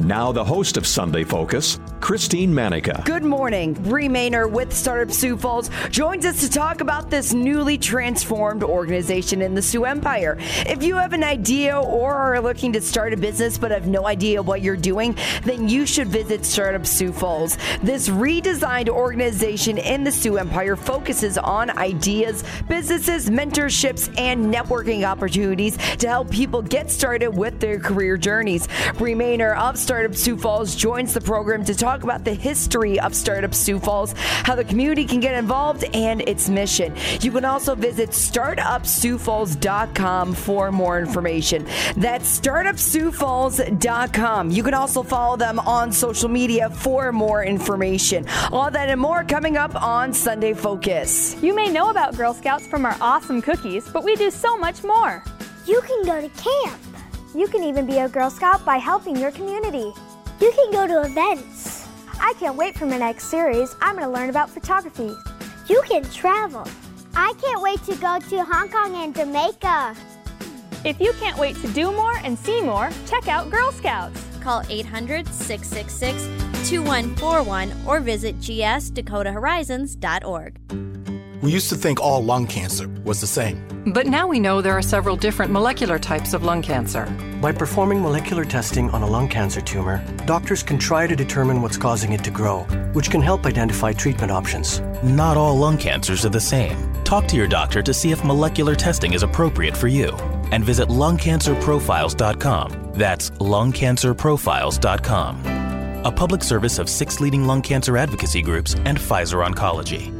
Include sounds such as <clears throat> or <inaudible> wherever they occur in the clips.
Now, the host of Sunday Focus, Christine Manica. Good morning. Bree Maynor with Startup Sioux Falls joins us to talk about this newly transformed organization in the Sioux Empire. If you have an idea or are looking to start a business but have no idea what you're doing, then you should visit Startup Sioux Falls. This redesigned organization in the Sioux Empire focuses on ideas, businesses, mentorships, and networking opportunities to help people get started with their career journeys. Bree Maynor of Startup Sioux Falls joins the program to talk about the history of Startup Sioux Falls, how the community can get involved, and its mission. You can also visit startupsiouxfalls.com for more information. That's startupsiouxfalls.com. You can also follow them on social media for more information. All that and more coming up on Sunday Focus. You may know about Girl Scouts from our awesome cookies, but we do so much more. You can go to camp. You can even be a Girl Scout by helping your community. You can go to events. I can't wait for my next series. I'm going to learn about photography. You can travel. I can't wait to go to Hong Kong and Jamaica. If you can't wait to do more and see more, check out Girl Scouts. Call 800 666 2141 or visit gsdakotahorizons.org. We used to think all lung cancer was the same. But now we know there are several different molecular types of lung cancer. By performing molecular testing on a lung cancer tumor, doctors can try to determine what's causing it to grow, which can help identify treatment options. Not all lung cancers are the same. Talk to your doctor to see if molecular testing is appropriate for you. And visit lungcancerprofiles.com. That's lungcancerprofiles.com. A public service of six leading lung cancer advocacy groups and Pfizer Oncology.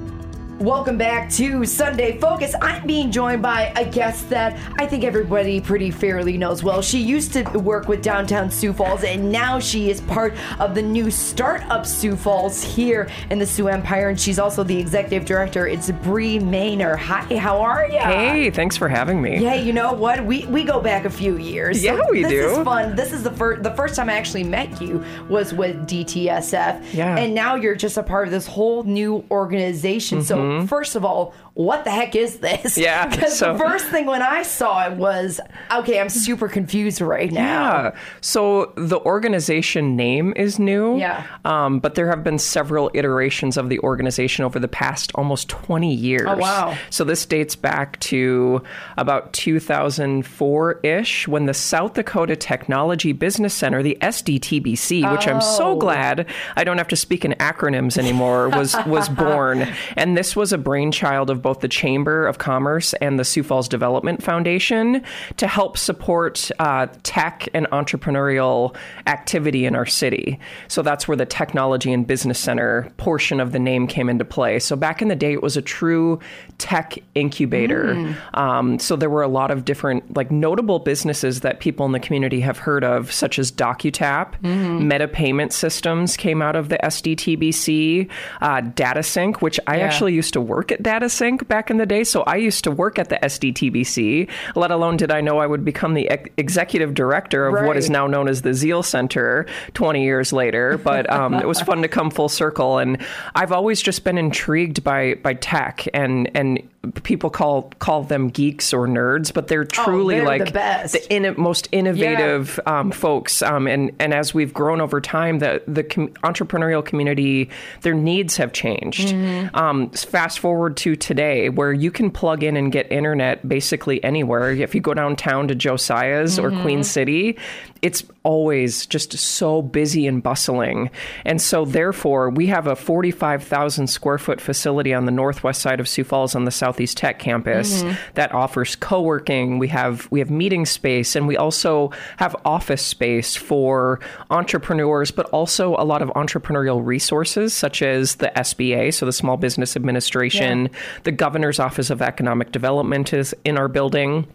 Welcome back to Sunday Focus. I'm being joined by a guest that I think everybody pretty fairly knows well. She used to work with Downtown Sioux Falls, and now she is part of the new Startup Sioux Falls here in the Sioux Empire, and she's also the executive director. It's Bree Maynor. Hi, how are you? Hey, thanks for having me. Yeah, you know what? We we go back a few years. Yeah, we this do. This is fun. This is the first the first time I actually met you was with DTSF. Yeah. And now you're just a part of this whole new organization. So mm-hmm. Mm-hmm. first of all, what the heck is this? Yeah, <laughs> Because so- the first thing when I saw it was, okay, I'm super confused right now. Yeah. So the organization name is new. Yeah. Um, but there have been several iterations of the organization over the past almost 20 years. Oh, wow. So this dates back to about 2004 ish when the South Dakota Technology Business Center, the SDTBC, which I'm so Oh. glad I don't have to speak in acronyms anymore, was, was <laughs> born. And this was a brainchild of both the Chamber of Commerce and the Sioux Falls Development Foundation to help support uh, tech and entrepreneurial activity in our city. So that's where the Technology and Business Center portion of the name came into play. So back in the day, it was a true tech incubator. Um, so there were a lot of different, like notable businesses that people in the community have heard of, such as DocuTap, Meta Payment Systems came out of the SDTBC, uh, DataSync, which I Yeah. actually used to work at DataSync back in the day. So I used to work at the SDTBC, let alone did I know I would become the ex- executive director of what is now known as the Zeal Center 20 years later. But um, it was fun to come full circle. And I've always just been intrigued by, by tech and, and people call call them geeks or nerds, but they're truly Oh, they're like the best. inno- most innovative um, folks. Um, and and as we've grown over time, the the com- entrepreneurial community, their needs have changed. Mm-hmm. Um, fast forward to today, where you can plug in and get internet basically anywhere. If you go downtown to Josiah's or Mm-hmm. Queen City, it's always just so busy and bustling. And so, therefore, we have a 45,000 square foot facility on the northwest side of Sioux Falls on the Southeast Tech campus mm-hmm. that offers co working. We have, we have meeting space, and we also have office space for entrepreneurs, but also a lot of entrepreneurial resources, such as the SBA, so the Small Business Administration, the Governor's Office of Economic Development is in our building.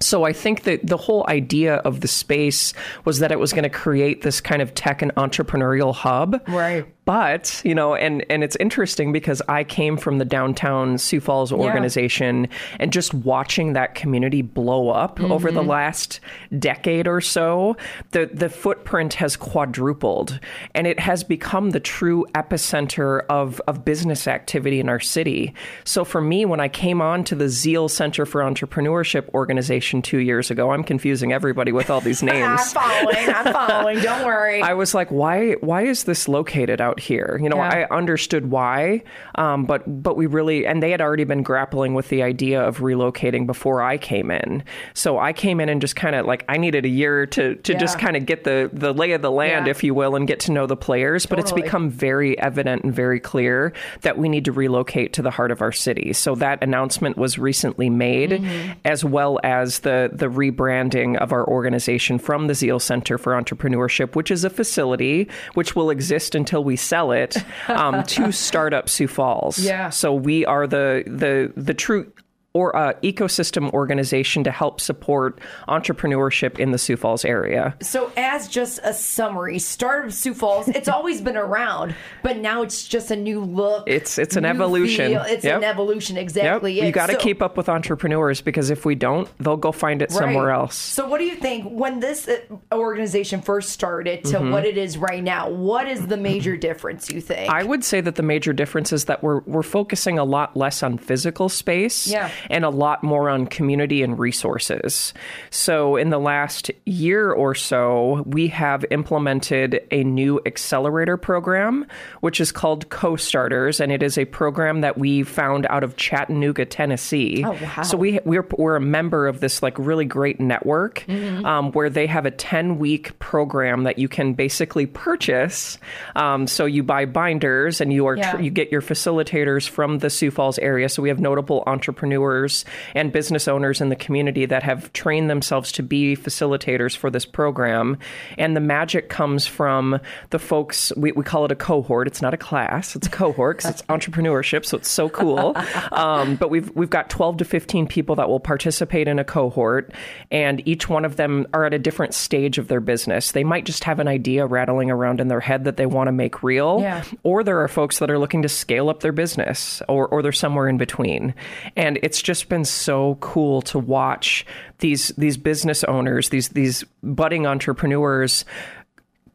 So I think that the whole idea of the space was that it was going to create this kind of tech and entrepreneurial hub. Right. But you know and and it's interesting because i came from the downtown sioux falls organization yeah. and just watching that community blow up mm-hmm. over the last decade or so the the footprint has quadrupled and it has become the true epicenter of of business activity in our city so for me when i came on to the zeal center for entrepreneurship organization two years ago i'm confusing everybody with all these <laughs> names i'm following i'm following don't worry <laughs> i was like why why is this located out out here. You know, yeah. I understood why, um, but but we really and they had already been grappling with the idea of relocating before I came in. So I came in and just kind of like I needed a year to to yeah. just kind of get the the lay of the land, yeah. if you will, and get to know the players. Totally. But it's become very evident and very clear that we need to relocate to the heart of our city. So that announcement was recently made, mm-hmm. as well as the the rebranding of our organization from the Zeal Center for Entrepreneurship, which is a facility which will exist until we sell it um, to <laughs> Startup Sioux Falls. Yeah. So we are the the the true or uh, ecosystem organization to help support entrepreneurship in the Sioux Falls area. So, as just a summary, Startup Sioux Falls, it's <laughs> always been around, but now it's just a new look. It's it's an evolution. Feel. It's yep. an evolution, exactly. Yep. You got to so, keep up with entrepreneurs because if we don't, they'll go find it right. somewhere else. So, what do you think when this uh, organization first started to mm-hmm. what it is right now? What is the major difference? You think? I would say that the major difference is that we're we're focusing a lot less on physical space. Yeah and a lot more on community and resources. So, in the last year or so, we have implemented a new accelerator program, which is called Co Starters, and it is a program that we found out of Chattanooga, Tennessee. Oh, wow. So, we, we're, we're a member of this like really great network mm-hmm. um, where they have a 10 week program that you can basically purchase. Um, so, you buy binders and you, are yeah. you get your facilitators from the Sioux Falls area. So, we have notable entrepreneurs entrepreneurs and business owners in the community that have trained themselves to be facilitators for this program. And the magic comes from the folks, we, we call it a cohort. It's not a class, it's a cohort because <laughs> it's entrepreneurship. So it's so cool. <laughs> Um, but we've, we've got 12 to 15 people that will participate in a cohort, and each one of them are at a different stage of their business. They might just have an idea rattling around in their head that they want to make real, yeah. or there are folks that are looking to scale up their business, or, or they're somewhere in between. And it's just been so cool to watch these these business owners, these these budding entrepreneurs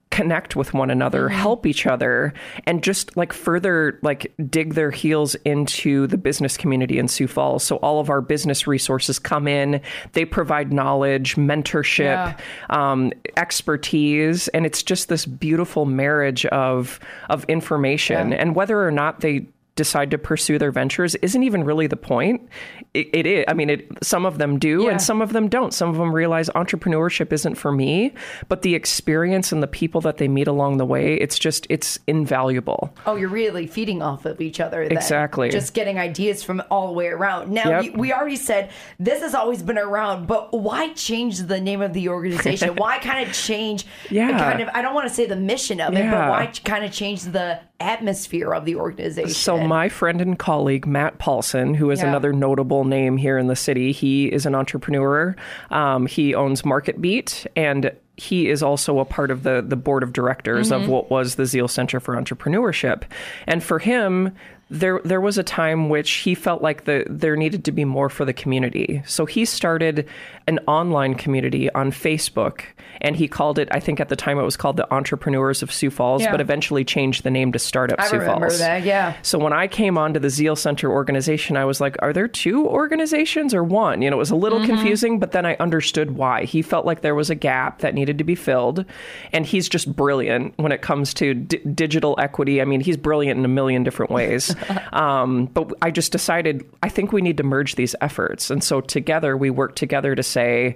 connect with one another, mm-hmm. help each other, and just like further like dig their heels into the business community in Sioux Falls. So all of our business resources come in. They provide knowledge, mentorship, yeah. um, expertise, and it's just this beautiful marriage of of information. Yeah. And whether or not they decide to pursue their ventures isn't even really the point. it, it is. I mean, it, some of them do yeah. and some of them don't. Some of them realize entrepreneurship isn't for me, but the experience and the people that they meet along the way, it's just, it's invaluable. Oh, you're really feeding off of each other. Then. Exactly. Just getting ideas from all the way around. Now, yep. we already said this has always been around, but why change the name of the organization? <laughs> why kind of change, yeah. kind of, I don't want to say the mission of yeah. it, but why kind of change the atmosphere of the organization? So my friend and colleague Matt Paulson, who is yeah. another notable name here in the city, he is an entrepreneur. Um, he owns Market Beat and he is also a part of the the board of directors mm-hmm. of what was the Zeal Center for Entrepreneurship. And for him, there there was a time which he felt like the there needed to be more for the community. So he started an online community on Facebook and he called it I think at the time it was called the Entrepreneurs of Sioux Falls, yeah. but eventually changed the name to Startup I Sioux remember Falls. That, yeah. So when I came onto the Zeal Center organization, I was like, are there two organizations or one? You know, it was a little mm-hmm. confusing, but then I understood why. He felt like there was a gap that needed to be filled and he's just brilliant when it comes to d- digital equity. I mean, he's brilliant in a million different ways. <laughs> um, but I just decided I think we need to merge these efforts. And so together we worked together to say,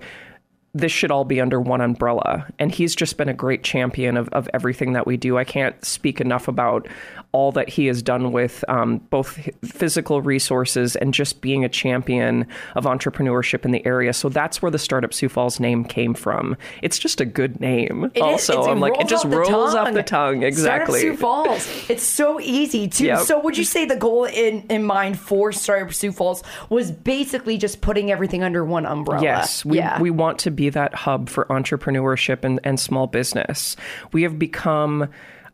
this should all be under one umbrella. And he's just been a great champion of, of everything that we do. I can't speak enough about all that he has done with um, both physical resources and just being a champion of entrepreneurship in the area. So that's where the Startup Sioux Falls name came from. It's just a good name. It also, is, I'm like, it just rolls tongue. off the tongue. Exactly. Startup Sioux Falls. It's so easy too. Yep. So would you say the goal in, in mind for Startup Sioux Falls was basically just putting everything under one umbrella? Yes. We, yeah. we want to be that hub for entrepreneurship and, and small business. We have become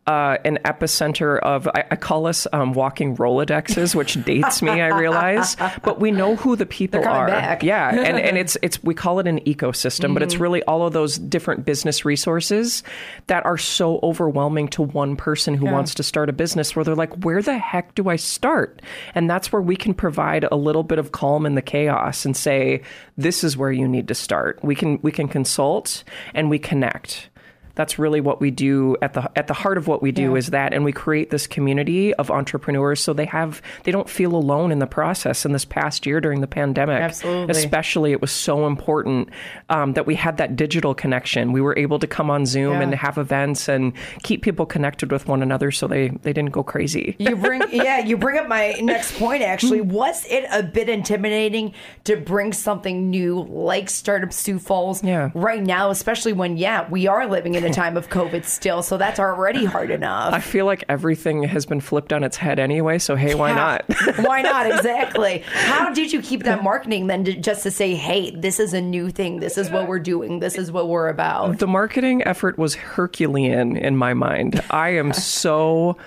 uh, an epicenter of, I, I call us um, walking Rolodexes, which dates me, I realize, <laughs> but we know who the people They're back. Yeah. <laughs> And, and it's, it's, we call it an ecosystem, but it's Mhm. really all of those different business resources that are so overwhelming to one person who Yeah. wants to start a business where they're like, where the heck do I start? And that's where we can provide a little bit of calm in the chaos and say, this is where you need to start. We can we can consult and we connect. That's really what we do at the at the heart of what we do Yeah. is that and we create this community of entrepreneurs so they have they don't feel alone in the process in this past year during the pandemic. Absolutely. Especially it was so important um, that we had that digital connection. We were able to come on Zoom Yeah. and have events and keep people connected with one another so they, they didn't go crazy. You bring, <laughs> yeah, you bring up my next point. Actually, was it a bit intimidating to bring something new like Startup Sioux Falls Yeah. right now, especially when, yeah, we are living in a time of COVID still, so that's already hard enough. I feel like everything has been flipped on its head anyway, so hey, why Yeah. not? <laughs> Why not? <laughs> Exactly. How did you keep that marketing then, to, just to say, "Hey, this is a new thing. This is what we're doing. This is what we're about." The marketing effort was Herculean in my mind. I am <laughs> so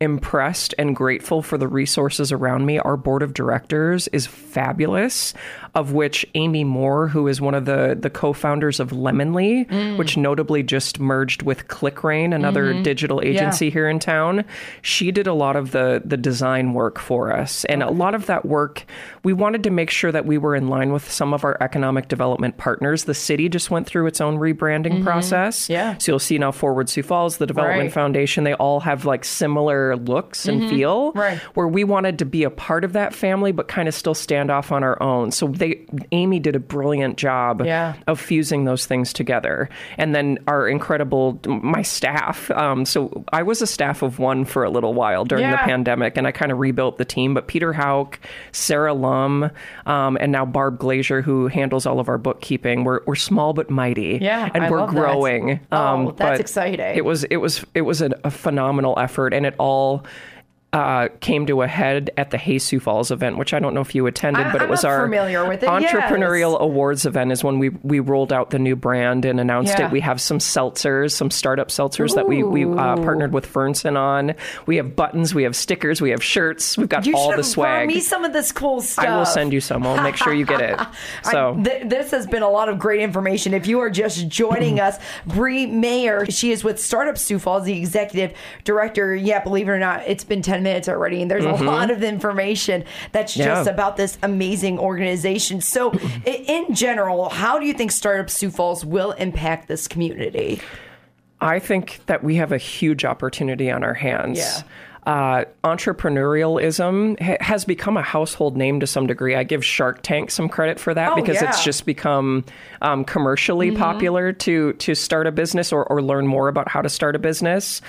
impressed and grateful for the resources around me. Our board of directors is fabulous, of which Amy Moore, who is one of the, the co-founders of Lemonly, Mm. which notably just merged with ClickRain, another Mhm. digital Yeah. agency here in town. She did a lot of the the design work for us. And a lot of that work we wanted to make sure that we were in line with some of our economic development partners. The city just went through its own rebranding Mhm. process. Yeah. So you'll see now Forward Sioux Falls, the Development Right. Foundation, they all have like similar looks and Mhm. feel. Right. Where we wanted to be a part of that family, but kind of still stand off on our own. So they Amy did a brilliant job Yeah. of fusing those things together. And then our incredible, my staff. Um, so I was a staff of one for a little while during the pandemic, and I kind of rebuilt the team. But Peter Hauk, Sarah Lum, um, and now Barb Glazier, who handles all of our bookkeeping. We're, we're small but mighty. Yeah, and I we're love that. growing. Um, Oh, that's but exciting. It was it was it was a, a phenomenal effort, and it all. Uh, came to a head at the Hey Sioux Falls event, which I don't know if you attended, I- but it I'm was our it, entrepreneurial awards event. Is when we we rolled out the new brand and announced Yeah. it. We have some seltzers, some startup seltzers that we we uh, partnered with Fernson on. We have buttons, we have stickers, we have shirts. We've got You all the swag. me some of this cool stuff. I will send you some. I'll make sure you get it. <laughs> So. I, th- this has been a lot of great information. If you are just joining <clears throat> us, Bree Maynor, she is with Startup Sioux Falls, the executive director. Yeah, believe it or not, it's been 10 minutes already, and there's Mhm. a lot of information that's just about this amazing organization. So, in general, how do you think Startup Sioux Falls will impact this community? I think that we have a huge opportunity on our hands. Yeah. Uh, entrepreneurialism ha- has become a household name to some degree. I give Shark Tank some credit for that Oh, because yeah. it's just become um, commercially Mhm. popular to to start a business or, or learn more about how to start a business.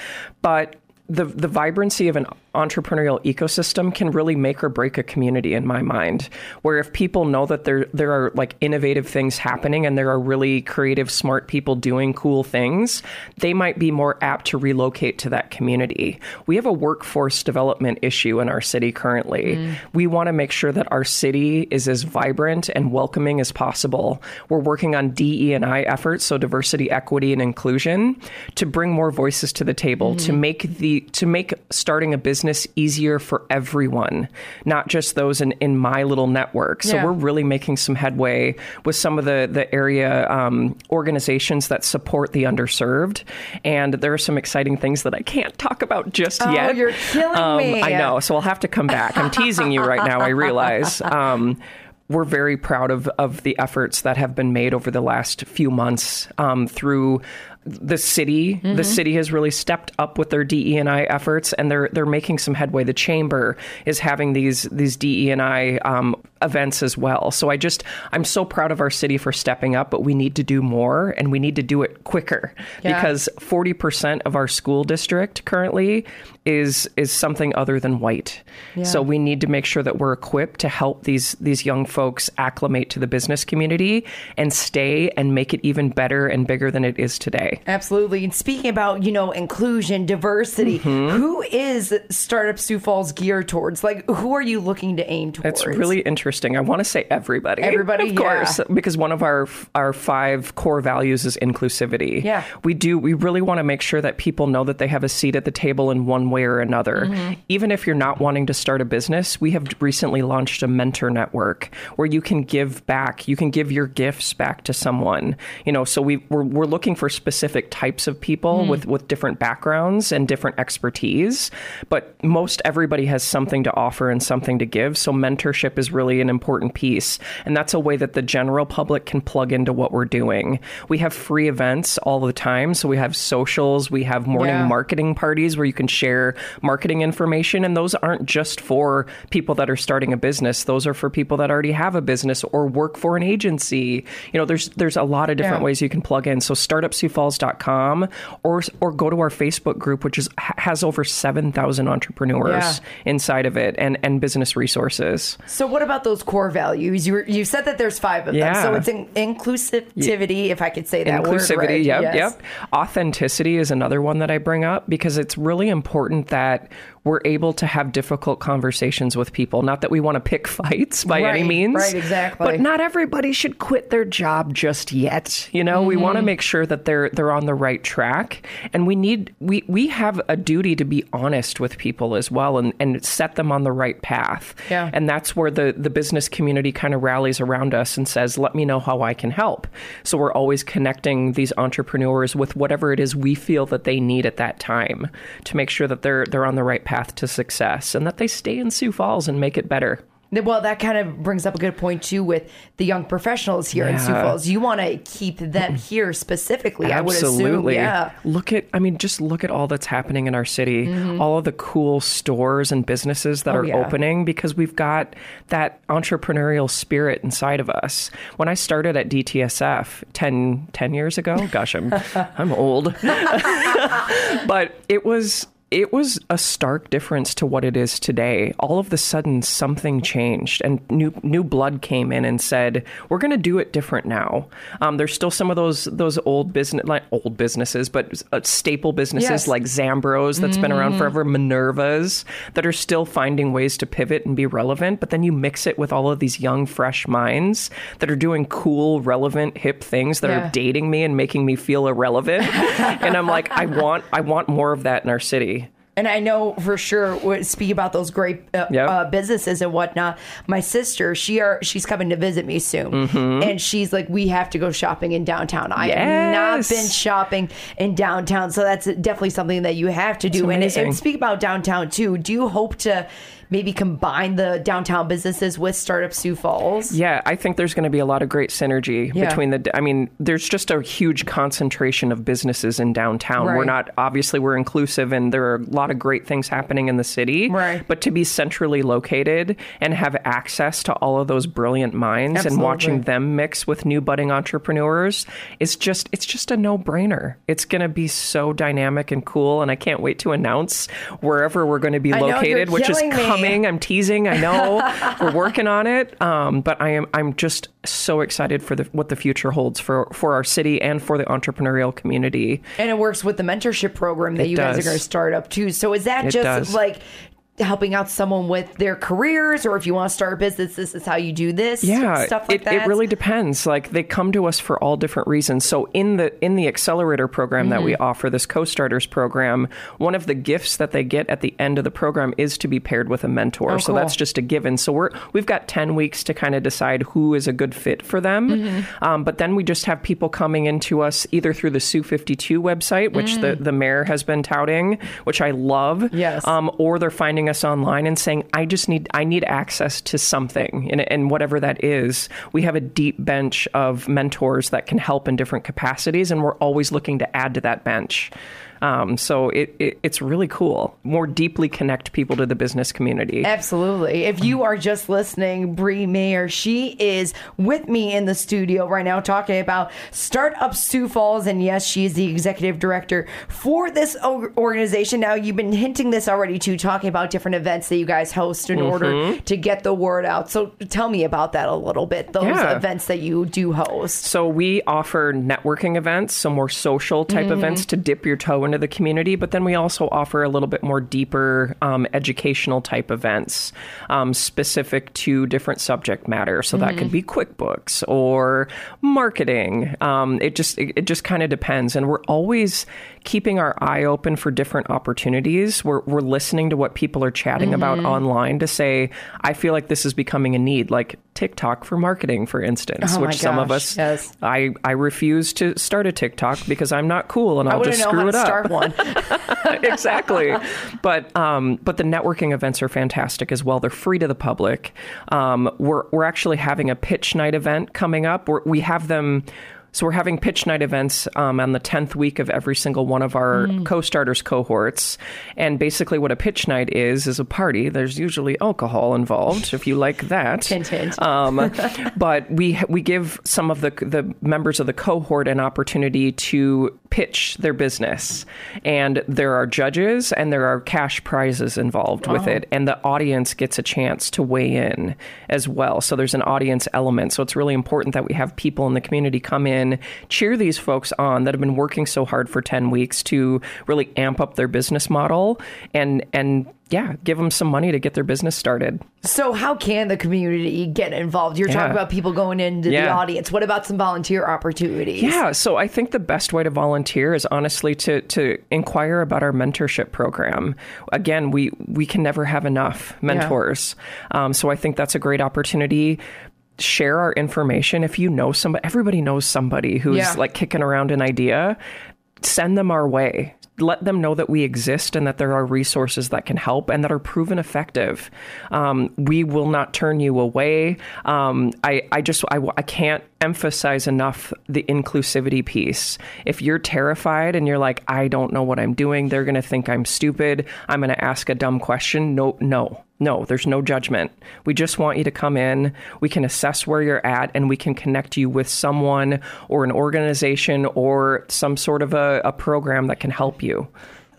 But the the vibrancy of an entrepreneurial ecosystem can really make or break a community in my mind. Where if people know that there there are like innovative things happening and there are really creative, smart people doing cool things, they might be more apt to relocate to that community. We have a workforce development issue in our city currently. Mm. We want to make sure that our city is as vibrant and welcoming as possible. We're working on DE and I efforts, so diversity, equity, and inclusion, to bring more voices to the table, to Mhm. make the to make starting a business easier for everyone, not just those in, in my little network. So Yeah. we're really making some headway with some of the the area um, organizations that support the underserved, and there are some exciting things that I can't talk about just Oh, yet. you're killing Um, me. I know, so I'll have to come back. I'm teasing you right now. I realize. <laughs> Um, we're very proud of, of the efforts that have been made over the last few months um, through the city. Mm-hmm. The city has really stepped up with their DE and I efforts, and they're they're making some headway. The chamber is having these these DE and I um, events as well. So I just I'm so proud of our city for stepping up, but we need to do more, and we need to do it quicker Yeah. because 40 percent of our school district currently is is something other than white. Yeah. So we need to make sure that we're equipped to help these these young folks acclimate to the business community and stay and make it even better and bigger than it is today. Day. Absolutely. And speaking about, you know, inclusion, diversity, Mhm. who is Startup Sioux Falls geared towards? Like, who are you looking to aim towards? It's really interesting. I want to say everybody. Everybody, of course, yeah. because one of our our five core values is inclusivity. Yeah. we do. We really want to make sure that people know that they have a seat at the table in one way or another. Mhm. Even if you're not wanting to start a business, we have recently launched a mentor network where you can give back. You can give your gifts back to someone. You know, so we we're, we're looking for specific types of people Mm. with with different backgrounds and different expertise, but most everybody has something to offer and something to give. So mentorship is really an important piece, and that's a way that the general public can plug into what we're doing. We have free events all the time, so we have socials, we have morning Yeah. marketing parties where you can share marketing information, and those aren't just for people that are starting a business. Those are for people that already have a business or work for an agency. You know, there's there's a lot of different Yeah. ways you can plug in. So startupsiouxfalls.com or or go to our Facebook group, which is has over seven thousand entrepreneurs inside of it and and business resources. So, what about those core values? You were, you said that there's five of Yeah. them. So, it's in, inclusivity, if I could say that word Inclusivity, right. yep, Yes. yep. Authenticity is another one that I bring up because it's really important that we're able to have difficult conversations with people. Not that we want to pick fights by any means. right, exactly. But not everybody should quit their job just yet. You know, we want to mm-hmm. make sure that they're they're on the right track. And we need we we have a duty to be honest with people as well and, and set them on the right path. Yeah. And that's where the, the business community kind of rallies around us and says, let me know how I can help. So we're always connecting these entrepreneurs with whatever it is we feel that they need at that time to make sure that they're they're on the right path to success and that they stay in Sioux Falls and make it better. Well, that kind of brings up a good point too with the young professionals here in Sioux Falls. You want to keep them here specifically, I would assume. Absolutely. Yeah. Look at, I mean, just look at all that's happening in our city. Mhm. All of the cool stores and businesses that Oh, are yeah. opening because we've got that entrepreneurial spirit inside of us. When I started at DTSF 10, 10 years ago, gosh, I'm <laughs> I'm old. <laughs> <laughs> but it was it was a stark difference to what it is today. All of the sudden, something changed, and new new blood came in and said, "We're going to do it different now." Um, there's still some of those those old business, like old businesses, but uh, staple businesses Yes. like Zandbroz that's been around Mhm. forever, Minervas that are still finding ways to pivot and be relevant. But then you mix it with all of these young, fresh minds that are doing cool, relevant, hip things that Yeah. are dating me and making me feel irrelevant. <laughs> and I'm like, I want I want more of that in our city. And I know for sure, speak about those great uh, Yep. uh, businesses and whatnot. My sister, she are she's coming to visit me soon, Mhm. and she's like, "We have to go shopping in downtown." I have not been shopping in downtown, so that's definitely something that you have to do. And, and speak about downtown too. Do you hope to maybe combine the downtown businesses with Startup Sioux Falls? Yeah, I think there's going to be a lot of great synergy Yeah. between the. I mean, there's just a huge concentration of businesses in downtown. Right. We're not obviously we're inclusive, and there are a lot of great things happening in the city. Right. But to be centrally located and have access to all of those brilliant minds and watching them mix with new budding entrepreneurs is just it's just a no brainer. It's going to be so dynamic and cool, and I can't wait to announce wherever we're going to be I know, you're located, which is me. Coming. I'm teasing. I know <laughs> we're working on it, um, but I am. I'm just so excited for the, what the future holds for for our city and for the entrepreneurial community. And it works with the mentorship program that It you guys are going to start up too. So is that It just does. like helping out someone with their careers, or if you want to start a business, this is how you do this? yeah stuff like it, that. it really depends like they come to us for all different reasons so in the in the accelerator program that we Mhm. offer this co-starters program one of the gifts that they get at the end of the program is to be paired with a mentor Oh, so cool. that's just a given so we're we've got 10 weeks to kind of decide who is a good fit for them Mm-hmm. um, but then we just have people coming into us either through the sue 52 website which the, Mm. the mayor has been touting which i love Yes. um, or they're finding us online and saying i just need i need access to something. And, and whatever that is we have a deep bench of mentors that can help in different capacities and we're always looking to add to that bench Um, so it, it, it's really cool. More deeply connect people to the business community. Absolutely. If you are just listening, Bree Maynor, she is with me in the studio right now talking about Startup Sioux Falls. And yes, she is the executive director for this organization. Now, you've been hinting this already too, talking about different events that you guys host in mm-hmm. order to get the word out. So tell me about that a little bit, those yeah. events that you do host. So we offer networking events, some more social type mm-hmm. events to dip your toe into the community, but then we also offer a little bit more deeper um, educational type events um, specific to different subject matter. So mm-hmm. that could mm-hmm. be QuickBooks or marketing. Um, it just it, it just kind of depends, and we're always keeping our eye open for different opportunities. We're, we're listening to what people are chatting mm-hmm. about online to say, I feel like this is becoming a need, like TikTok for marketing, for instance, oh which some of us, yes. I, I refuse to start a TikTok because I'm not cool and I'll just screw it up. Start one. <laughs> exactly. But, um, but the networking events are fantastic as well. They're free to the public. Um, we're, we're actually having a pitch night event coming up. We're, we have them so we're having pitch night events um, on the 10th week of every single one of our mm. co-starters cohorts. And basically what a pitch night is, is a party. There's usually alcohol involved, if you like that. <laughs> hint, hint. Um, <laughs> but we, we give some of the, the members of the cohort an opportunity to pitch their business. And there are judges and there are cash prizes involved wow. with it. And the audience gets a chance to weigh in as well. So there's an audience element. So it's really important that we have people in the community come in can cheer these folks on that have been working so hard for 10 weeks to really amp up their business model and and yeah, give them some money to get their business started. So, how can the community get involved? You're yeah. talking about people going into yeah. the audience. What about some volunteer opportunities? Yeah, so I think the best way to volunteer is honestly to to inquire about our mentorship program. Again, we we can never have enough mentors, yeah. um, so I think that's a great opportunity share our information. If you know somebody, everybody knows somebody who's yeah. like kicking around an idea, send them our way. Let them know that we exist and that there are resources that can help and that are proven effective. Um, we will not turn you away. Um, I, I just I, I can't emphasize enough the inclusivity piece. If you're terrified and you're like, I don't know what I'm doing, they're going to think I'm stupid. I'm going to ask a dumb question. No, no no, there's no judgment. We just want you to come in. We can assess where you're at and we can connect you with someone or an organization or some sort of a, a program that can help you.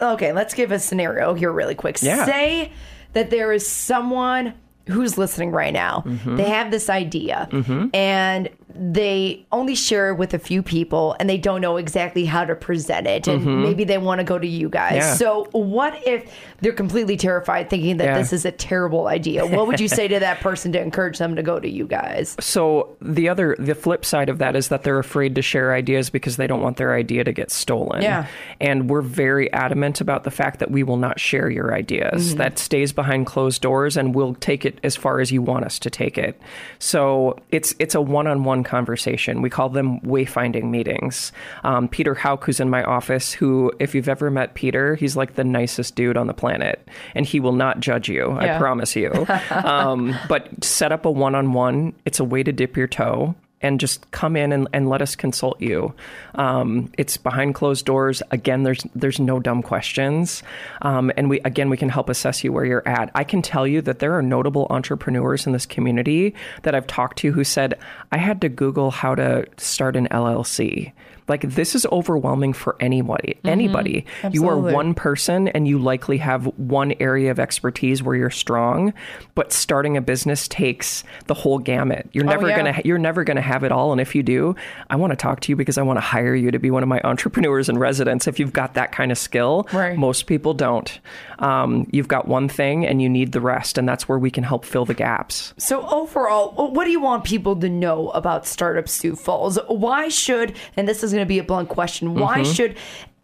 Okay, let's give a scenario here really quick. Yeah. Say that there is someone who's listening right now. Mm-hmm. They have this idea mm-hmm. and they only share with a few people and they don't know exactly how to present it and mm-hmm. maybe they want to go to you guys. Yeah. So what if they're completely terrified thinking that yeah. this is a terrible idea? What would you say to <laughs> that person to encourage them to go to you guys? So the other the flip side of that is that they're afraid to share ideas because they don't want their idea to get stolen. Yeah. And we're very adamant about the fact that we will not share your ideas. Mm-hmm. That stays behind closed doors and we'll take it as far as you want us to take it. So it's it's a one-on-one conversation. We call them wayfinding meetings. Um, Peter Hauk, who's in my office, who, if you've ever met Peter, he's like the nicest dude on the planet, and he will not judge you. Yeah. I promise you. <laughs> um, but set up a one-on-one. It's a way to dip your toe and just come in and, and let us consult you. Um, it's behind closed doors. Again, there's there's no dumb questions, um, and we again we can help assess you where you're at. I can tell you that there are notable entrepreneurs in this community that I've talked to who said I had to Google how to start an LLC like this is overwhelming for anybody. Mm-hmm. Anybody. You are one person and you likely have one area of expertise where you're strong, but starting a business takes the whole gamut. You're oh, never yeah. going to you're never going to have it all and if you do, I want to talk to you because I want to hire you to be one of my <laughs> entrepreneurs in residence if you've got that kind of skill. Right. Most people don't. Um, you've got one thing and you need the rest and that's where we can help fill the gaps. So overall, what do you want people to know about Startup Sioux Falls? Why should and this is going to be a blunt question. Why mm-hmm. should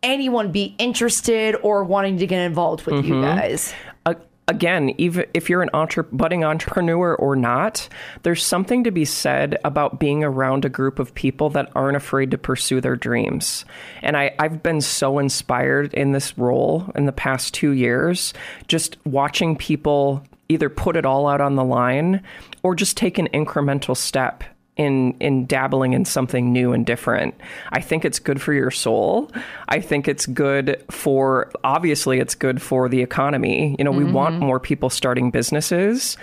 anyone be interested or wanting to get involved with mm-hmm. you guys? Uh, again, even if you're an entre- budding entrepreneur or not, there's something to be said about being around a group of people that aren't afraid to pursue their dreams. And I, I've been so inspired in this role in the past two years, just watching people either put it all out on the line or just take an incremental step in in dabbling in something new and different. I think it's good for your soul. I think it's good for obviously it's good for the economy. You know, we mm-hmm. want more people starting businesses.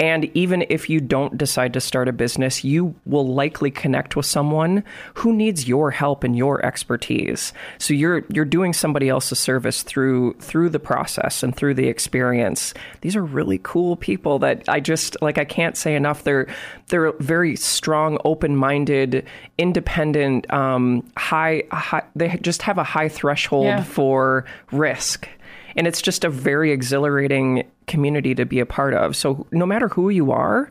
And even if you don't decide to start a business, you will likely connect with someone who needs your help and your expertise. So you're you're doing somebody else a service through through the process and through the experience. These are really cool people that I just like I can't say enough. They're they're very strong, open-minded, independent, um, high, high they just have a high threshold Yeah. for risk. And it's just a very exhilarating community to be a part of. So no matter who you are,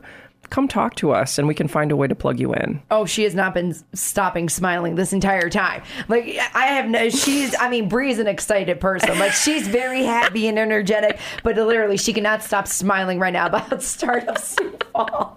come talk to us and we can find a way to plug you in. Oh, she has not been stopping smiling this entire time. Like I have no. She's. I mean, Bree's an excited person. Like she's very happy and energetic, but literally she cannot stop smiling right now about <laughs> startup Falls.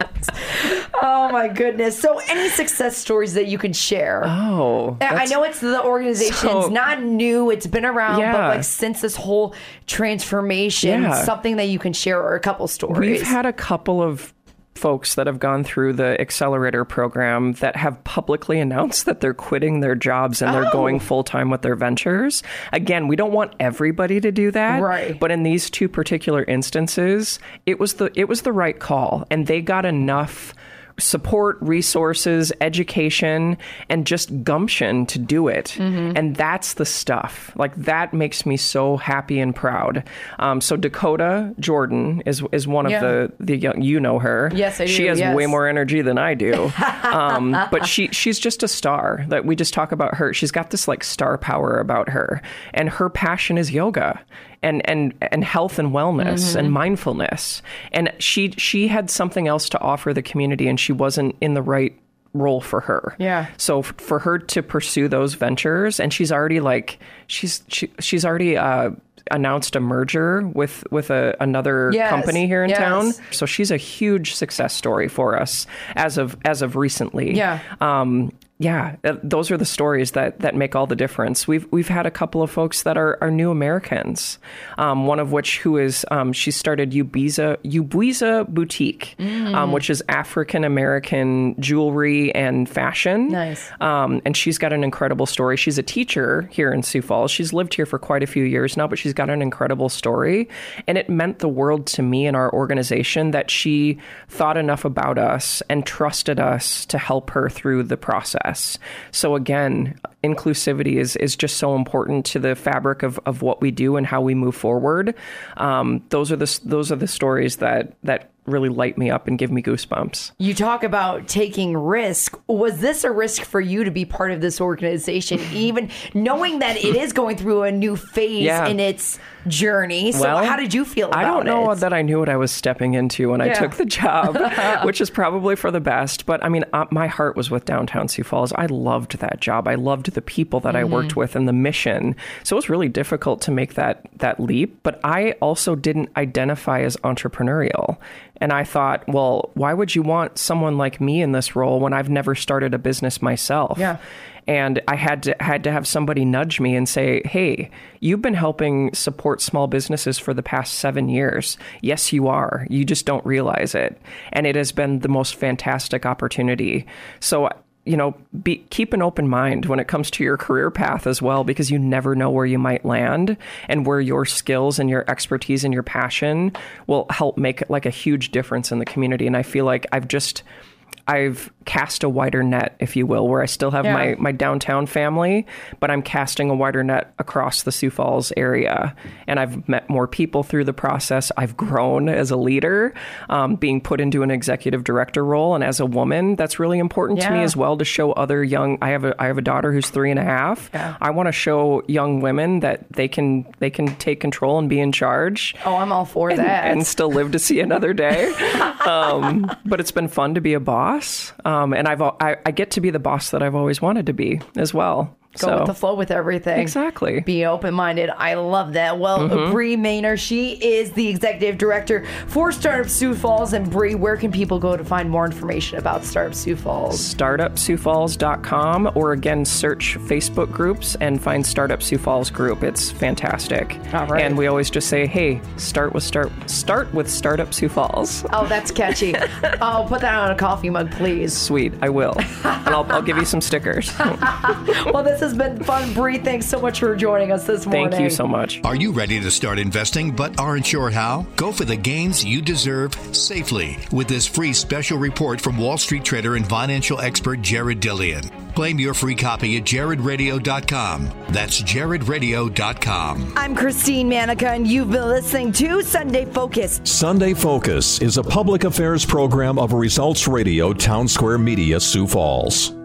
Oh my goodness! So, any success stories that you can share? Oh, I know it's the organization's So- not new; it's been around, but like since this whole transformation, Yeah. something that you can share or a couple stories. We've had a couple of folks that have gone through the accelerator program that have publicly announced that they're quitting their jobs and they're Oh. going full time with their ventures. Again, we don't want everybody to do that. Right. But in these two particular instances, it was the it was the right call and they got enough support, resources, education, and just gumption to do it. Mm-hmm. And that's the stuff. Like that makes me so happy and proud. Um, so Dakota Jordan is is one of the the young. You know her. Yes, I She has yes. way more energy than I do. <laughs> um, but she she's just a star. That we just talk about her. She's got this like star power about her, and her passion is yoga and and and health and wellness Mm-hmm. and mindfulness. And she she had something else to offer the community, and she wasn't in the right role for her. Yeah. So f- for her to pursue those ventures, and she's already like she's she, she's already uh, announced a merger with with a, another Yes, company here in yes. town. So she's a huge success story for us as of as of recently. Yeah. Um, yeah, those are the stories that that make all the difference. We've we've had a couple of folks that are, are new Americans. Um, one of which who is um, she started Ubiza Ubiza Boutique, Mm. um, which is African American jewelry and fashion. Nice. Um, and she's got an incredible story. She's a teacher here in Sioux Falls. She's lived here for quite a few years now, but she's got an incredible story. And it meant the world to me and our organization that she thought enough about us and trusted us to help her through the process. So again, inclusivity is, is just so important to the fabric of, of what we do and how we move forward. Um, those are the those are the stories that that really light me up and give me goosebumps. You talk about taking risk. Was this a risk for you to be part of this organization, even knowing that it is going through a new phase Yeah. in its journey? So, Well, how did you feel about it? I don't know it? that I knew what I was stepping into when I took the job, <laughs> which is probably for the best. But I mean, uh, my heart was with downtown Sioux Falls. I loved that job. I loved the people that I Mm-hmm. worked with and the mission. So it was really difficult to make that that leap. But I also didn't identify as entrepreneurial. And I thought, well, why would you want someone like me in this role when I've never started a business myself? Yeah. And I had to had to have somebody nudge me and say, "Hey, you've been helping support small businesses for the past 7 years. Yes, you are. You just don't realize it." And it has been the most fantastic opportunity. So you know, be, keep an open mind when it comes to your career path as well, because you never know where you might land and where your skills and your expertise and your passion will help make like a huge difference in the community. And I feel like I've just I've cast a wider net, if you will, where I still have Yeah. my, my downtown family, but I'm casting a wider net across the Sioux Falls area. And I've met more people through the process. I've grown as a leader, um, being put into an executive director role. And as a woman, that's really important to me as well to show other young. I have a I have a daughter who's three and a half. Yeah. I want to show young women that they can they can take control and be in charge Oh, I'm all for that. and still live to see another day. <laughs> um, but it's been fun to be a boss, um, and I've I, I get to be the boss that I've always wanted to be as well. Go So- with the flow with everything. Exactly. Be open minded. I love that. Well, Mhm. Bree Maynor, she is the executive director for Startup Sioux Falls. And Bree, where can people go to find more information about Startup Sioux Falls? startupsiouxfalls.com or again search Facebook groups and find Startup Sioux Falls group. It's fantastic. All right. And we always just say, "Hey, start with start start with Startup Sioux Falls." Oh, that's catchy. <laughs> oh, put that on a coffee mug, please. Sweet, I will. and I'll, I'll give you some stickers. <laughs> well, this has been fun, Bree. Thanks so much for joining us this morning. Thank you so much. Are you ready to start investing but aren't sure how? Go for the gains you deserve safely with this free special report from Wall Street trader and financial expert Jared Dillian. Claim your free copy at jaredradio.com. That's jaredradio.com. I'm Christine Manica, and you've been listening to Sunday Focus. Sunday Focus is a public affairs program of Results Radio Town Square Media, Sioux Falls.